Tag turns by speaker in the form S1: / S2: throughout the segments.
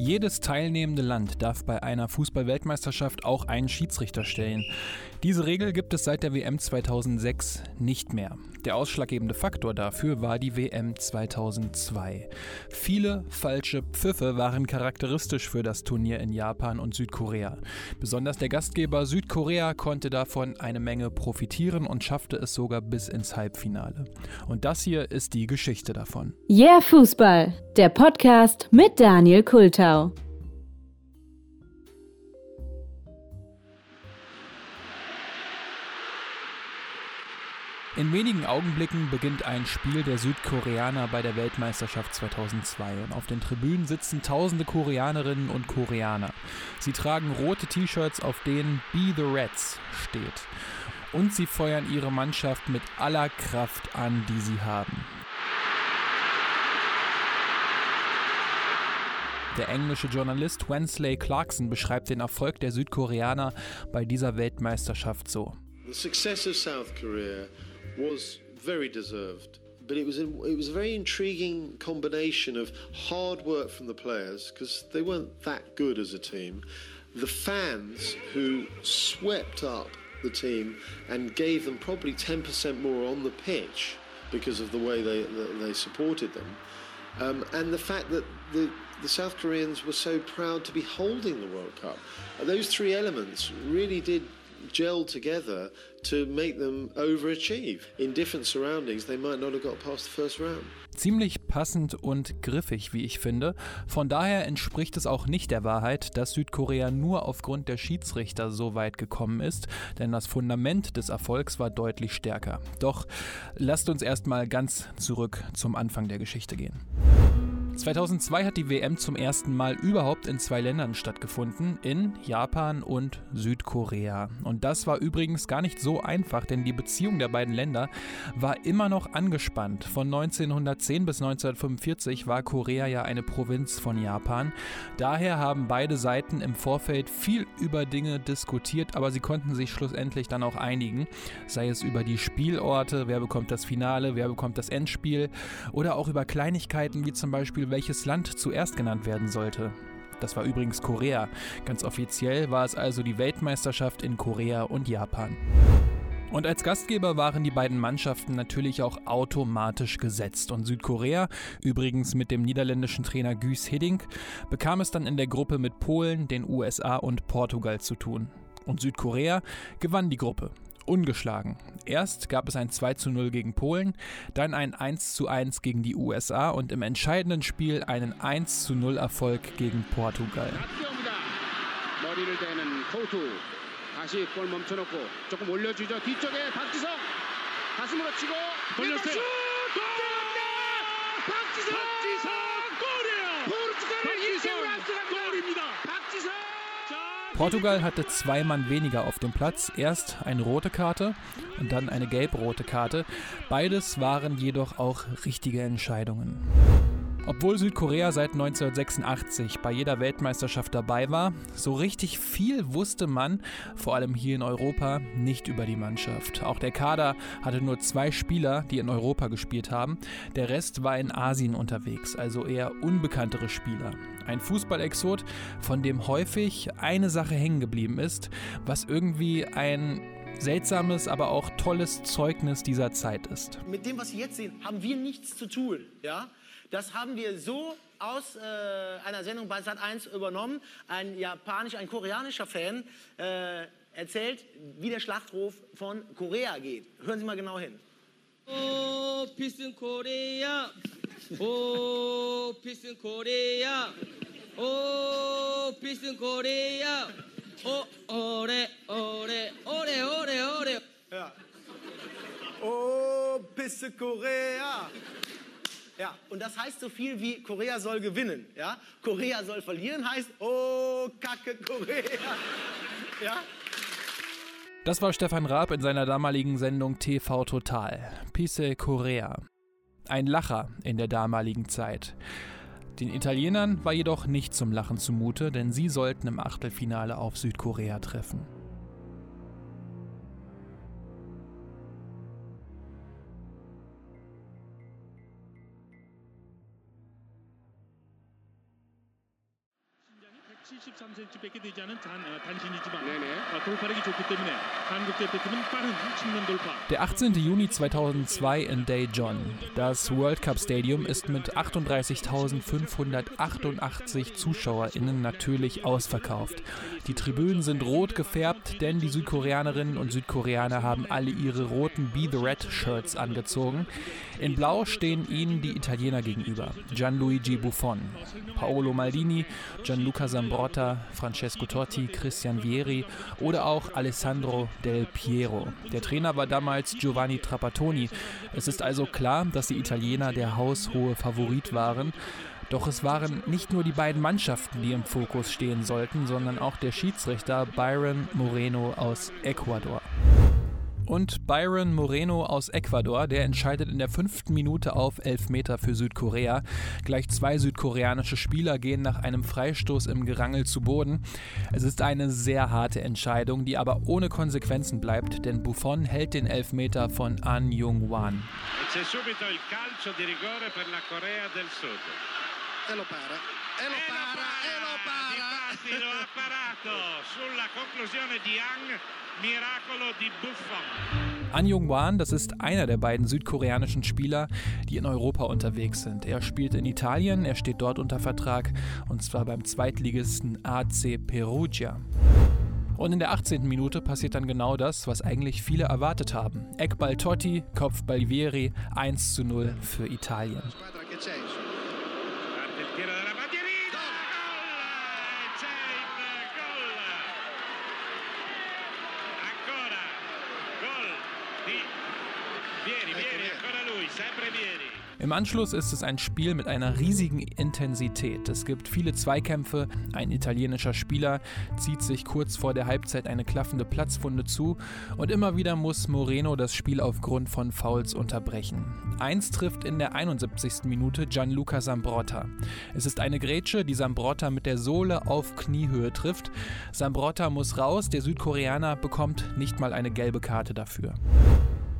S1: Jedes teilnehmende Land darf bei einer Fußball-Weltmeisterschaft auch einen Schiedsrichter stellen. Diese Regel gibt es seit der WM 2006 nicht mehr. Der ausschlaggebende Faktor dafür war die WM 2002. Viele falsche Pfiffe waren charakteristisch für das Turnier in Japan und Südkorea. Besonders der Gastgeber Südkorea konnte davon eine Menge profitieren und schaffte es sogar bis ins Halbfinale. Und das hier ist die Geschichte davon.
S2: Yeah Fußball, der Podcast mit Daniel Kultau.
S1: In wenigen Augenblicken beginnt ein Spiel der Südkoreaner bei der Weltmeisterschaft 2002 und auf den Tribünen sitzen tausende Koreanerinnen und Koreaner. Sie tragen rote T-Shirts, auf denen Be the Reds steht. Und sie feuern ihre Mannschaft mit aller Kraft an, die sie haben. Der englische Journalist Wensley Clarkson beschreibt den Erfolg der Südkoreaner bei dieser Weltmeisterschaft so.
S3: The success of South Korea was very deserved. But it was a, it was a very intriguing combination of hard work from the players because they weren't that good as a team, the fans who swept up the team and gave them probably 10% more on the pitch because of the way they they supported them, um, and the fact that the the South Koreans were so proud to be holding the World Cup. Those three elements really did gel together to make them overachieve. In different surroundings, they might not have got past the first round.
S1: Ziemlich passend und griffig, wie ich finde. Von daher entspricht es auch nicht der Wahrheit, dass Südkorea nur aufgrund der Schiedsrichter so weit gekommen ist, denn das Fundament des Erfolgs war deutlich stärker. Doch lasst uns erstmal ganz zurück zum Anfang der Geschichte gehen. 2002 hat die WM zum ersten Mal überhaupt in zwei Ländern stattgefunden, in Japan und Südkorea. Und das war übrigens gar nicht so einfach, denn die Beziehung der beiden Länder war immer noch angespannt. Von 1910 bis 1945 war Korea ja eine Provinz von Japan. Daher haben beide Seiten im Vorfeld viel über Dinge diskutiert, aber sie konnten sich schlussendlich dann auch einigen, sei es über die Spielorte, wer bekommt das Finale, wer bekommt das Endspiel oder auch über Kleinigkeiten wie zum Beispiel welches Land zuerst genannt werden sollte. Das war übrigens Korea. Ganz offiziell war es also die Weltmeisterschaft in Korea und Japan. Und als Gastgeber waren die beiden Mannschaften natürlich auch automatisch gesetzt. Und Südkorea, übrigens mit dem niederländischen Trainer Guus Hiddink, bekam es dann in der Gruppe mit Polen, den USA und Portugal zu tun. Und Südkorea gewann die Gruppe ungeschlagen. Erst gab es ein 2 zu 0 gegen Polen, dann ein 1 zu 1 gegen die USA und im entscheidenden Spiel einen 1 zu 0 Erfolg gegen Portugal. 다시 볼 멈춰놓고 조금 올려주죠. 뒤쪽에 박지성 Portugal hatte zwei Mann weniger auf dem Platz. Erst eine rote Karte und dann eine gelb-rote Karte. Beides waren jedoch auch richtige Entscheidungen. Obwohl Südkorea seit 1986 bei jeder Weltmeisterschaft dabei war, so richtig viel wusste man, vor allem hier in Europa, nicht über die Mannschaft. Auch der Kader hatte nur zwei Spieler, die in Europa gespielt haben. Der Rest war in Asien unterwegs, also eher unbekanntere Spieler. Ein Fußballexot, von dem häufig eine Sache hängen geblieben ist, was irgendwie ein seltsames, aber auch tolles Zeugnis dieser Zeit ist.
S4: Mit dem, was Sie jetzt sehen, haben wir nichts zu tun. Ja? Das haben wir so aus äh, einer Sendung bei Sat1 übernommen. Ein japanisch, ein koreanischer Fan äh, erzählt, wie der Schlachtruf von Korea geht. Hören Sie mal genau hin. Oh, Peace in Korea. Oh, Peace in Korea. Oh, Peace in Korea. Oh, ore, ore, ore, ore, ore. Ja. Oh, Peace in Korea. Ja, und das heißt so viel wie Korea soll gewinnen. Ja? Korea soll verlieren heißt, oh, Kacke Korea. Ja?
S1: Das war Stefan Raab in seiner damaligen Sendung TV Total. Pisse Korea. Ein Lacher in der damaligen Zeit. Den Italienern war jedoch nicht zum Lachen zumute, denn sie sollten im Achtelfinale auf Südkorea treffen.
S5: 73cm밖에 되지 않은 단, 어, 단신이지만 어, 돌파력이 좋기 때문에 한국 대표팀은 빠른 측면 돌파.
S1: Der 18. Juni 2002 in Daejeon. Das World Cup Stadium ist mit 38.588 ZuschauerInnen natürlich ausverkauft. Die Tribünen sind rot gefärbt, denn die Südkoreanerinnen und Südkoreaner haben alle ihre roten Be the Red Shirts angezogen. In Blau stehen ihnen die Italiener gegenüber. Gianluigi Buffon, Paolo Maldini, Gianluca Zambrotta, Francesco Totti, Christian Vieri oder auch Alessandro Del Piero. Der Trainer war damals Giovanni Trapattoni. Es ist also klar, dass die Italiener der haushohe Favorit waren. Doch es waren nicht nur die beiden Mannschaften, die im Fokus stehen sollten, sondern auch der Schiedsrichter Byron Moreno aus Ecuador. Und Byron Moreno aus Ecuador, der entscheidet in der fünften Minute auf Elfmeter für Südkorea. Gleich zwei südkoreanische Spieler gehen nach einem Freistoß im Gerangel zu Boden. Es ist eine sehr harte Entscheidung, die aber ohne Konsequenzen bleibt, denn Buffon hält den Elfmeter von An Jung-wan.
S6: C'è subito il calcio di rigore per la Corea del Sud.
S7: E lo para. E lo para. E lo para.
S6: Difatti lo ha parato sulla conclusione di Ang, miracolo di Buffon.
S1: An Jung-wan, das ist einer der beiden südkoreanischen Spieler, die in Europa unterwegs sind. Er spielt in Italien, er steht dort unter Vertrag und zwar beim Zweitligisten AC Perugia. Und in der 18. Minute passiert dann genau das, was eigentlich viele erwartet haben. Eckball Totti, Kopfball Vieri, 1 zu 0 für Italien. Im Anschluss ist es ein Spiel mit einer riesigen Intensität. Es gibt viele Zweikämpfe. Ein italienischer Spieler zieht sich kurz vor der Halbzeit eine klaffende Platzwunde zu und immer wieder muss Moreno das Spiel aufgrund von Fouls unterbrechen. Eins trifft in der 71. Minute Gianluca Zambrotta. Es ist eine Grätsche, die Zambrotta mit der Sohle auf Kniehöhe trifft. Zambrotta muss raus, der Südkoreaner bekommt nicht mal eine gelbe Karte dafür.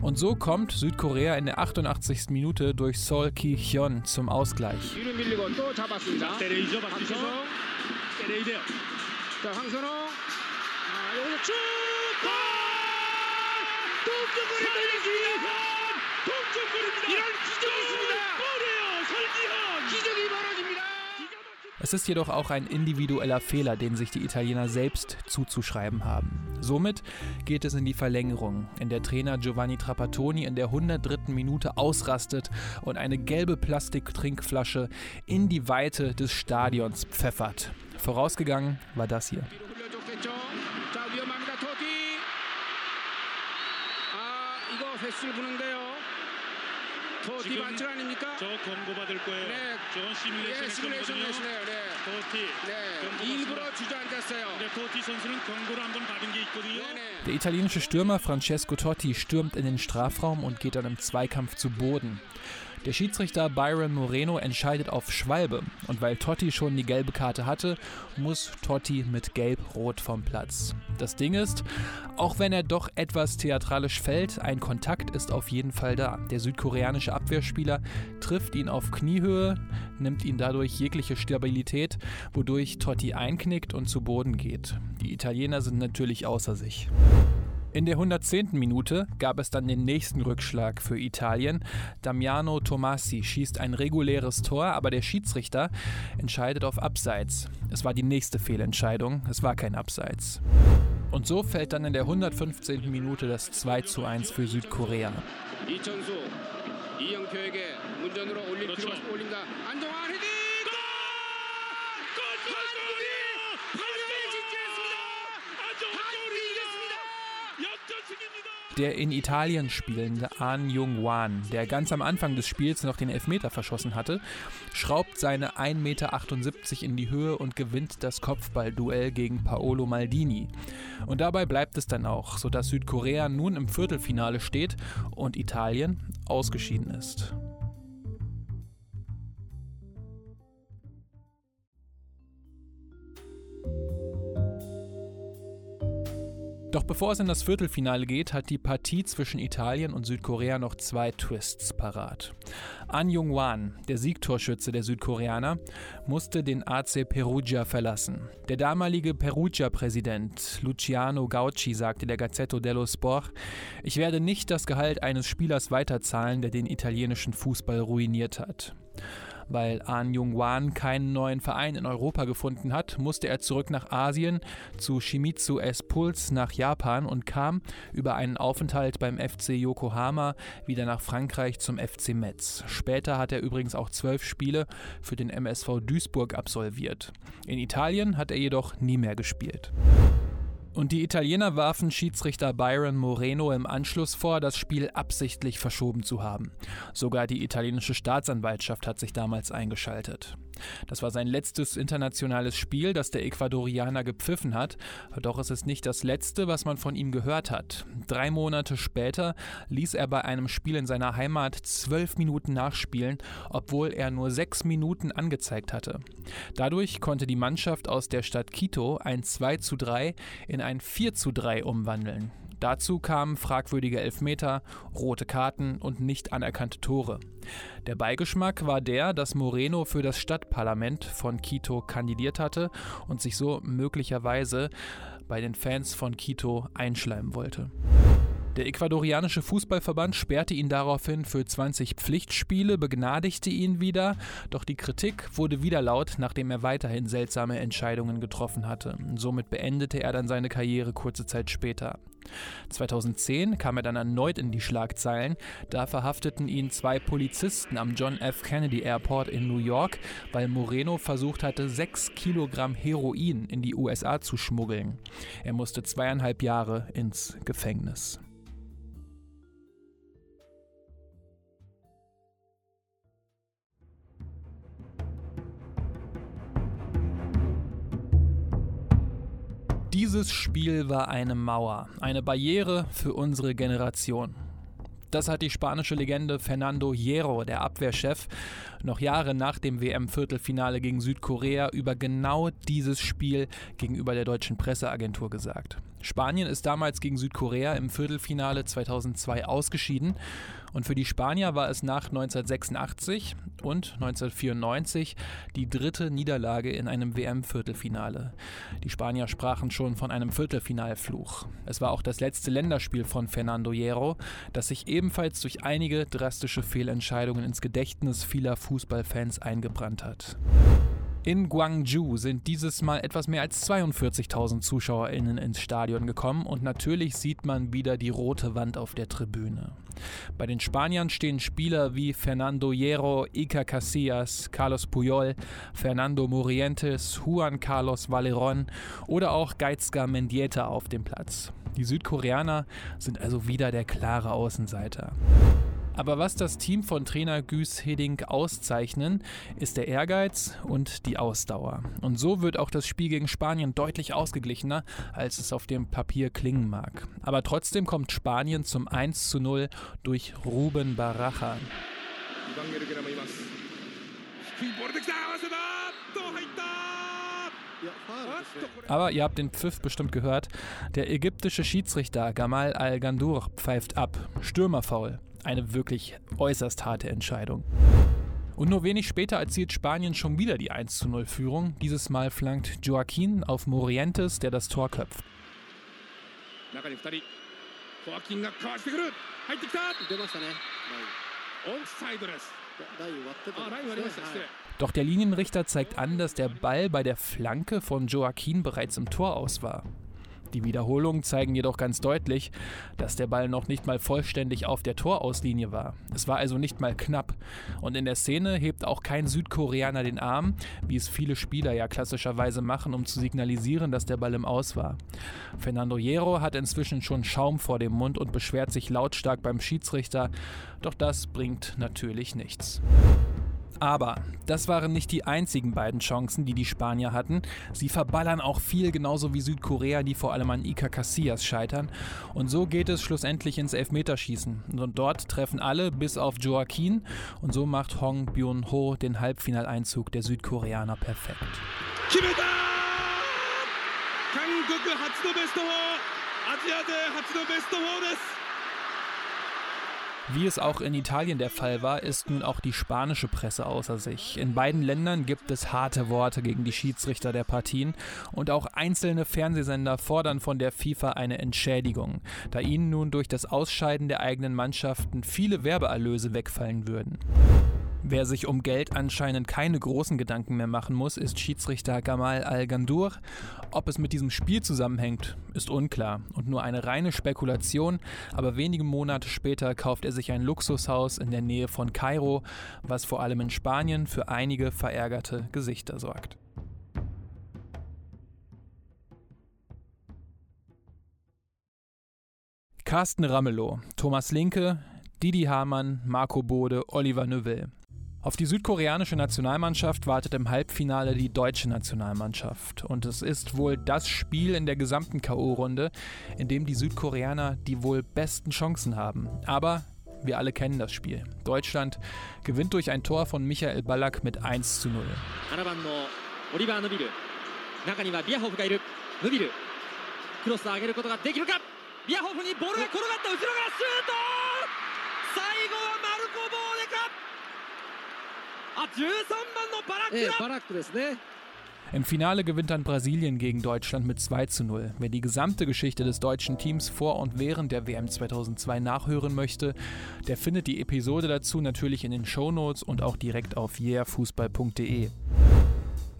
S1: Und so kommt Südkorea in der 88. Minute durch Sol Ki-hyun zum Ausgleich.
S5: 뒤로 밀리고 또 잡았습니다. 때려이죠, 박지성. 때려야 돼요. 자, 황선홍. 아, 여기서 쭉! 골! 동점골입니다. 동점골입니다. 이런 기적이 있습니다. 골이에요, 설기현. 기적이 벌어집니다.
S1: es ist jedoch auch ein individueller Fehler, den sich die Italiener selbst zuzuschreiben haben. Somit geht es in die Verlängerung, in der Trainer Giovanni Trapattoni in der 103. Minute ausrastet und eine gelbe Plastiktrinkflasche in die Weite des Stadions pfeffert. Vorausgegangen war das hier.
S5: 뒤 로 흘려줬겠죠. 자, 위험합니다. 토티. 아, 이거 횟수를 부는데요. 토티
S8: 지금
S5: 반칙 아닙니까?
S8: 저 권고 받을 거예요.
S5: 네.
S8: 저건
S5: 예,
S8: 시뮬레이션
S5: 시뮬레이션
S8: 했거든요.
S5: 내시네요. 네.
S8: 도티.
S5: 네.
S8: 경고
S5: 일부러
S8: 받습니다.
S5: 주저앉았어요.
S8: 근데 도티 선수는 경고를 한번 받은 게 있거든요.
S5: 네네.
S1: Der italienische Stürmer Francesco Totti stürmt in den Strafraum und geht dann im Zweikampf zu Boden. Der Schiedsrichter Byron Moreno entscheidet auf Schwalbe und weil Totti schon die gelbe Karte hatte, muss Totti mit Gelb-Rot vom Platz. Das Ding ist, auch wenn er doch etwas theatralisch fällt, ein Kontakt ist auf jeden Fall da. Der südkoreanische Abwehrspieler trifft ihn auf Kniehöhe, nimmt ihn dadurch jegliche Stabilität, wodurch Totti einknickt und zu Boden geht. Die Italiener sind natürlich außer sich. In der 110. Minute gab es dann den nächsten Rückschlag für Italien. Damiano Tomasi schießt ein reguläres Tor, aber der Schiedsrichter entscheidet auf Abseits. Es war die nächste Fehlentscheidung, es war kein Abseits. Und so fällt dann in der 115. Minute das 2 zu 1 für Südkorea.
S5: 이천수 이영표에게 문전으로 올릴
S8: 그렇죠.
S5: 필요가 올린다. 안정환 헤딩!
S1: Der in Italien spielende An Jung-wan, der ganz am Anfang des Spiels noch den Elfmeter verschossen hatte, schraubt seine 1,78 Meter in die Höhe und gewinnt das Kopfballduell gegen Paolo Maldini. Und dabei bleibt es dann auch, sodass Südkorea nun im Viertelfinale steht und Italien ausgeschieden ist. Doch bevor es in das Viertelfinale geht, hat die Partie zwischen Italien und Südkorea noch zwei Twists parat. An Jung-wan, der Siegtorschütze der Südkoreaner, musste den AC Perugia verlassen. Der damalige Perugia-Präsident Luciano Gauci sagte der Gazzetto dello Sport, ich werde nicht das Gehalt eines Spielers weiterzahlen, der den italienischen Fußball ruiniert hat. Weil An Jung-wan keinen neuen Verein in Europa gefunden hat, musste er zurück nach Asien zu Shimizu S-Puls nach Japan und kam über einen Aufenthalt beim FC Yokohama wieder nach Frankreich zum FC Metz. Später hat er übrigens auch zwölf Spiele für den MSV Duisburg absolviert. In Italien hat er jedoch nie mehr gespielt. Und die Italiener warfen Schiedsrichter Byron Moreno im Anschluss vor, das Spiel absichtlich verschoben zu haben. Sogar die italienische Staatsanwaltschaft hat sich damals eingeschaltet. Das war sein letztes internationales Spiel, das der Ecuadorianer gepfiffen hat, doch es ist nicht das letzte, was man von ihm gehört hat. Drei Monate später ließ er bei einem Spiel in seiner Heimat zwölf Minuten nachspielen, obwohl er nur sechs Minuten angezeigt hatte. Dadurch konnte die Mannschaft aus der Stadt Quito ein 2 zu 3 in ein 4 zu 3 umwandeln. Dazu kamen fragwürdige Elfmeter, rote Karten und nicht anerkannte Tore. Der Beigeschmack war der, dass Moreno für das Stadtparlament von Quito kandidiert hatte und sich so möglicherweise bei den Fans von Quito einschleimen wollte. Der ecuadorianische Fußballverband sperrte ihn daraufhin für 20 Pflichtspiele, begnadigte ihn wieder, doch die Kritik wurde wieder laut, nachdem er weiterhin seltsame Entscheidungen getroffen hatte. Somit beendete er dann seine Karriere kurze Zeit später. 2010 kam er dann erneut in die Schlagzeilen. Da verhafteten ihn zwei Polizisten am John F. Kennedy Airport in New York, weil Moreno versucht hatte, 6 Kilogramm Heroin in die USA zu schmuggeln. Er musste zweieinhalb Jahre ins Gefängnis. Dieses Spiel war eine Mauer, eine Barriere für unsere Generation. Das hat die spanische Legende Fernando Hierro, der Abwehrchef, noch Jahre nach dem WM-Viertelfinale gegen Südkorea über genau dieses Spiel gegenüber der deutschen Presseagentur gesagt. Spanien ist damals gegen Südkorea im Viertelfinale 2002 ausgeschieden und für die Spanier war es nach 1986 und 1994 die dritte Niederlage in einem WM-Viertelfinale. Die Spanier sprachen schon von einem Viertelfinalfluch. Es war auch das letzte Länderspiel von Fernando Hierro, das sich ebenfalls durch einige drastische Fehlentscheidungen ins Gedächtnis vieler Fußballfans eingebrannt hat. In Gwangju sind dieses Mal etwas mehr als 42.000 ZuschauerInnen ins Stadion gekommen und natürlich sieht man wieder die rote Wand auf der Tribüne. Bei den Spaniern stehen Spieler wie Fernando Hierro, Iker Casillas, Carlos Puyol, Fernando Morientes, Juan Carlos Valerón oder auch Geizka Mendieta auf dem Platz. Die Südkoreaner sind also wieder der klare Außenseiter. Aber was das Team von Trainer Güs Hiddink auszeichnen, ist der Ehrgeiz und die Ausdauer. Und so wird auch das Spiel gegen Spanien deutlich ausgeglichener, als es auf dem Papier klingen mag. Aber trotzdem kommt Spanien zum 1 zu 0 durch Ruben Baraja. Aber ihr habt den Pfiff bestimmt gehört. Der ägyptische Schiedsrichter Gamal Al-Gandur pfeift ab. Stürmerfaul. Eine wirklich äußerst harte Entscheidung. Und nur wenig später erzielt Spanien schon wieder die 1 0 Führung. Dieses Mal flankt Joaquin auf Morientes, der das Tor köpft. Doch der Linienrichter zeigt an, dass der Ball bei der Flanke von Joaquin bereits im Tor aus war. Die Wiederholungen zeigen jedoch ganz deutlich, dass der Ball noch nicht mal vollständig auf der Torauslinie war. Es war also nicht mal knapp. Und in der Szene hebt auch kein Südkoreaner den Arm, wie es viele Spieler ja klassischerweise machen, um zu signalisieren, dass der Ball im Aus war. Fernando Hierro hat inzwischen schon Schaum vor dem Mund und beschwert sich lautstark beim Schiedsrichter, doch das bringt natürlich nichts. Aber das waren nicht die einzigen beiden Chancen, die die Spanier hatten. Sie verballern auch viel, genauso wie Südkorea, die vor allem an Iker Casillas scheitern. Und so geht es schlussendlich ins Elfmeterschießen. Und dort treffen alle bis auf Joaquin. Und so macht Hong Byun-ho den Halbfinaleinzug der Südkoreaner perfekt. Wie es auch in Italien der Fall war, ist nun auch die spanische Presse außer sich. In beiden Ländern gibt es harte Worte gegen die Schiedsrichter der Partien und auch einzelne Fernsehsender fordern von der FIFA eine Entschädigung, da ihnen nun durch das Ausscheiden der eigenen Mannschaften viele Werbeerlöse wegfallen würden. Wer sich um Geld anscheinend keine großen Gedanken mehr machen muss, ist Schiedsrichter Gamal Al-Gandur. Ob es mit diesem Spiel zusammenhängt, ist unklar und nur eine reine Spekulation, aber wenige Monate später kauft er sich ein Luxushaus in der Nähe von Kairo, was vor allem in Spanien für einige verärgerte Gesichter sorgt. Carsten Ramelow, Thomas Linke, Didi Hamann, Marco Bode, Oliver Neuville. Auf die südkoreanische Nationalmannschaft wartet im Halbfinale die deutsche Nationalmannschaft. Und es ist wohl das Spiel in der gesamten K.O.-Runde, in dem die Südkoreaner die wohl besten Chancen haben. Aber wir alle kennen das Spiel. Deutschland gewinnt durch ein Tor von Michael Ballack mit 1 zu 0.
S9: 0. クロス上げることができるかビアホフにボールが転がった後ろからシュート バラックだ、
S10: バラックですね
S1: Im Finale gewinnt dann Brasilien gegen Deutschland mit 2 zu 0. Wer die gesamte Geschichte des deutschen Teams vor und während der WM 2002 nachhören möchte, der findet die Episode dazu natürlich in den Shownotes und auch direkt auf yeahfußball.de.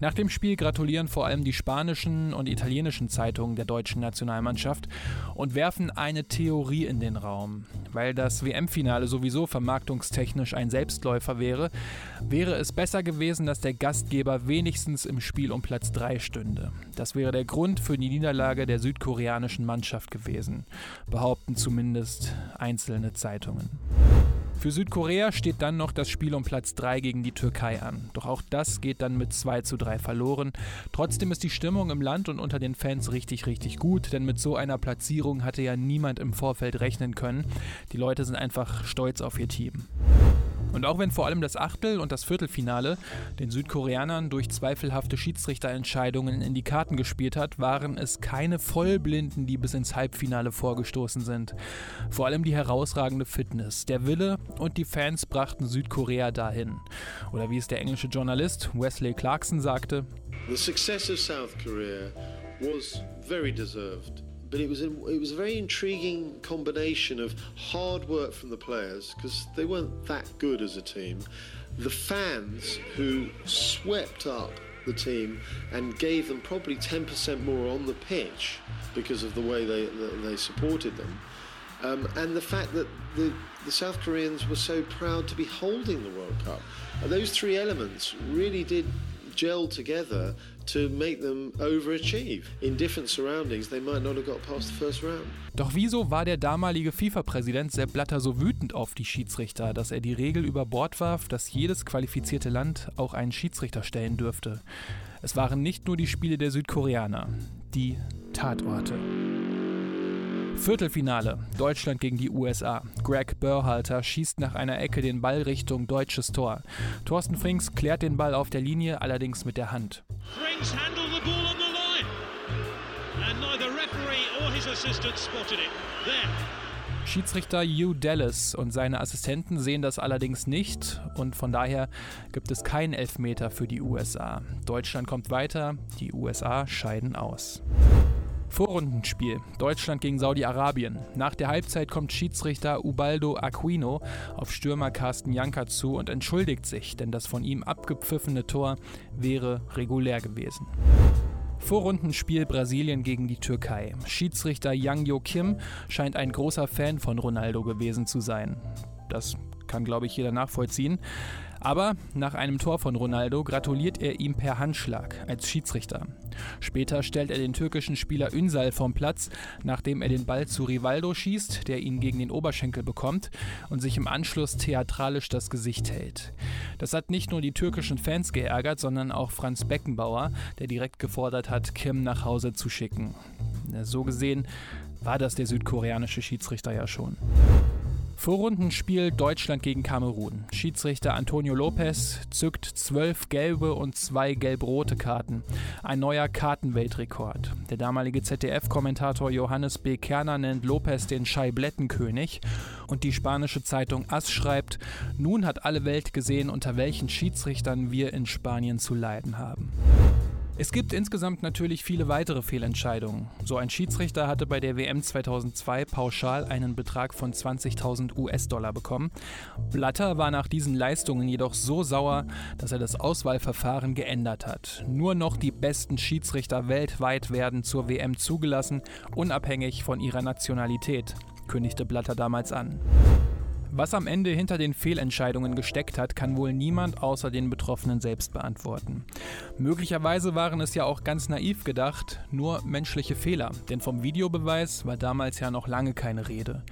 S1: Nach dem Spiel gratulieren vor allem die spanischen und italienischen Zeitungen der deutschen Nationalmannschaft und werfen eine Theorie in den Raum. Weil das WM-Finale sowieso vermarktungstechnisch ein Selbstläufer wäre, wäre es besser gewesen, dass der Gastgeber wenigstens im Spiel um Platz 3 stünde. Das wäre der Grund für die Niederlage der südkoreanischen Mannschaft gewesen, behaupten zumindest einzelne Zeitungen. Für Südkorea steht dann noch das Spiel um Platz 3 gegen die Türkei an. Doch auch das geht dann mit 2 zu 3 verloren. Trotzdem ist die Stimmung im Land und unter den Fans richtig, richtig gut, denn mit so einer Platzierung hatte ja niemand im Vorfeld rechnen können. Die Leute sind einfach stolz auf ihr Team. Und auch wenn vor allem das Achtel- und das Viertelfinale den Südkoreanern durch zweifelhafte Schiedsrichterentscheidungen in die Karten gespielt hat, waren es keine Vollblinden, die bis ins Halbfinale vorgestoßen sind. Vor allem die herausragende Fitness, der Wille und die Fans brachten Südkorea dahin. Oder wie es der englische Journalist Wesley Clarkson sagte:
S3: The success of South Korea was very deserved. But it was a, it was a very intriguing combination of hard work from the players because they weren't that good as a team, the fans who swept up the team and gave them probably 10% more on the pitch because of the way they they supported them, um, and the fact that the the South Koreans were so proud to be holding the World Cup. Those three elements really did gel together to make them overachieve. In different surroundings, they might not have got past the first round.
S1: Doch wieso war der damalige FIFA-Präsident Sepp Blatter so wütend auf die Schiedsrichter, dass er die Regel über Bord warf, dass jedes qualifizierte Land auch einen Schiedsrichter stellen dürfte? Es waren nicht nur die Spiele der Südkoreaner, die Tatorte. Viertelfinale. Deutschland gegen die USA. Greg Burhalter schießt nach einer Ecke den Ball Richtung deutsches Tor. Thorsten Frings klärt den Ball auf der Linie, allerdings mit der Hand.
S6: Frings handle the ball on the line. And neither referee or his assistant spotted it. There.
S1: Schiedsrichter Hugh Dallas und seine Assistenten sehen das allerdings nicht und von daher gibt es keinen Elfmeter für die USA. Deutschland kommt weiter, die USA scheiden aus. Vorrundenspiel. Deutschland gegen Saudi-Arabien. Nach der Halbzeit kommt Schiedsrichter Ubaldo Aquino auf Stürmer Carsten Janka zu und entschuldigt sich, denn das von ihm abgepfiffene Tor wäre regulär gewesen. Vorrundenspiel Brasilien gegen die Türkei. Schiedsrichter Yang Yo Kim scheint ein großer Fan von Ronaldo gewesen zu sein. Das kann, glaube ich, jeder nachvollziehen. Aber nach einem Tor von Ronaldo gratuliert er ihm per Handschlag als Schiedsrichter. Später stellt er den türkischen Spieler Ünsal vom Platz, nachdem er den Ball zu Rivaldo schießt, der ihn gegen den Oberschenkel bekommt und sich im Anschluss theatralisch das Gesicht hält. Das hat nicht nur die türkischen Fans geärgert, sondern auch Franz Beckenbauer, der direkt gefordert hat, Kim nach Hause zu schicken. So gesehen war das der südkoreanische Schiedsrichter ja schon. Vorrundenspiel Deutschland gegen Kamerun. Schiedsrichter Antonio Lopez zückt zwölf gelbe und zwei gelb-rote Karten. Ein neuer Kartenweltrekord. Der damalige ZDF-Kommentator Johannes B. Kerner nennt Lopez den Scheiblettenkönig. Und die spanische Zeitung AS schreibt, nun hat alle Welt gesehen, unter welchen Schiedsrichtern wir in Spanien zu leiden haben. Es gibt insgesamt natürlich viele weitere Fehlentscheidungen. So ein Schiedsrichter hatte bei der WM 2002 pauschal einen Betrag von 20.000 US-Dollar bekommen. Blatter war nach diesen Leistungen jedoch so sauer, dass er das Auswahlverfahren geändert hat. Nur noch die besten Schiedsrichter weltweit werden zur WM zugelassen, unabhängig von ihrer Nationalität, kündigte Blatter damals an. Was am Ende hinter den Fehlentscheidungen gesteckt hat, kann wohl niemand außer den Betroffenen selbst beantworten. Möglicherweise waren es ja auch ganz naiv gedacht, nur menschliche Fehler, denn vom Videobeweis war damals ja noch lange keine Rede.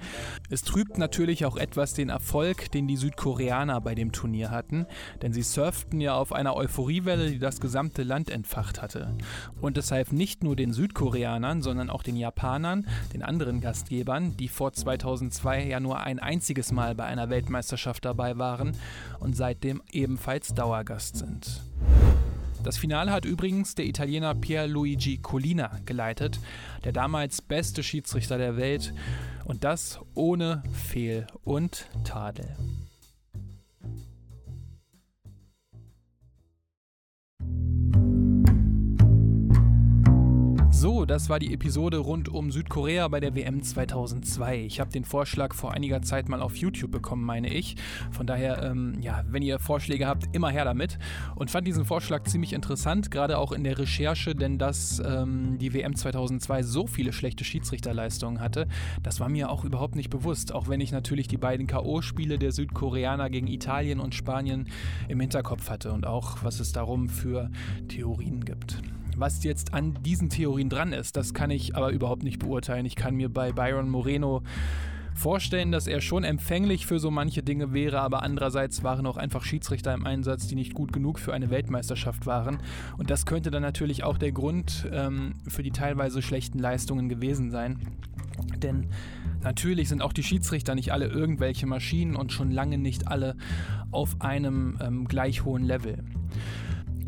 S1: Es trübt natürlich auch etwas den Erfolg, den die Südkoreaner bei dem Turnier hatten, denn sie surften ja auf einer Euphoriewelle, die das gesamte Land entfacht hatte. Und es half nicht nur den Südkoreanern, sondern auch den Japanern, den anderen Gastgebern, die vor 2002 ja nur ein einziges Mal bei einer Weltmeisterschaft dabei waren und seitdem ebenfalls Dauergast sind. Das Finale hat übrigens der Italiener Pierluigi Collina geleitet, der damals beste Schiedsrichter der Welt und das ohne Fehl und Tadel. Das war die Episode rund um Südkorea bei der WM 2002. Ich habe den Vorschlag vor einiger Zeit mal auf YouTube bekommen, meine ich. Von daher, ähm, ja, wenn ihr Vorschläge habt, immer her damit. Und fand diesen Vorschlag ziemlich interessant, gerade auch in der Recherche, denn dass ähm, die WM 2002 so viele schlechte Schiedsrichterleistungen hatte, das war mir auch überhaupt nicht bewusst. Auch wenn ich natürlich die beiden K.O.-Spiele der Südkoreaner gegen Italien und Spanien im Hinterkopf hatte und auch, was es darum für Theorien gibt. Was jetzt an diesen Theorien dran ist, das kann ich aber überhaupt nicht beurteilen. Ich kann mir bei Byron Moreno vorstellen, dass er schon empfänglich für so manche Dinge wäre, aber andererseits waren auch einfach Schiedsrichter im Einsatz, die nicht gut genug für eine Weltmeisterschaft waren. Und das könnte dann natürlich auch der Grund ähm, für die teilweise schlechten Leistungen gewesen sein. Denn natürlich sind auch die Schiedsrichter nicht alle irgendwelche Maschinen und schon lange nicht alle auf einem ähm, gleich hohen Level.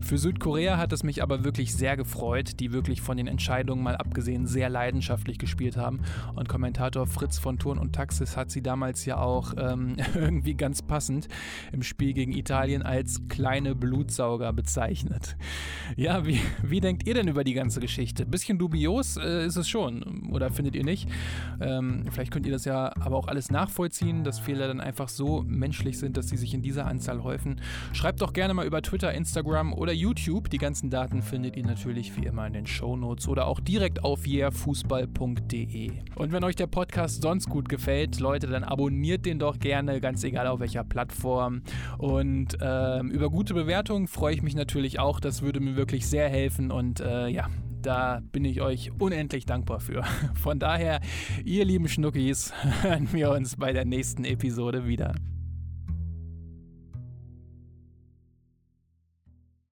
S1: Für Südkorea hat es mich aber wirklich sehr gefreut, die wirklich von den Entscheidungen mal abgesehen sehr leidenschaftlich gespielt haben. Und Kommentator Fritz von Turn und Taxis hat sie damals ja auch ähm, irgendwie ganz passend im Spiel gegen Italien als kleine Blutsauger bezeichnet. Ja, wie, wie denkt ihr denn über die ganze Geschichte? Bisschen dubios äh, ist es schon, oder findet ihr nicht? Ähm, vielleicht könnt ihr das ja aber auch alles nachvollziehen, dass Fehler dann einfach so menschlich sind, dass sie sich in dieser Anzahl häufen. Schreibt doch gerne mal über Twitter, Instagram oder YouTube. Die ganzen Daten findet ihr natürlich wie immer in den Show Notes oder auch direkt auf yeahfußball.de. Und wenn euch der Podcast sonst gut gefällt, Leute, dann abonniert den doch gerne, ganz egal auf welcher Plattform. Und ähm, über gute Bewertungen freue ich mich natürlich auch. Das würde mir wirklich sehr helfen. Und äh, ja, da bin ich euch unendlich dankbar für. Von daher, ihr lieben Schnuckis, hören wir uns bei der nächsten Episode wieder.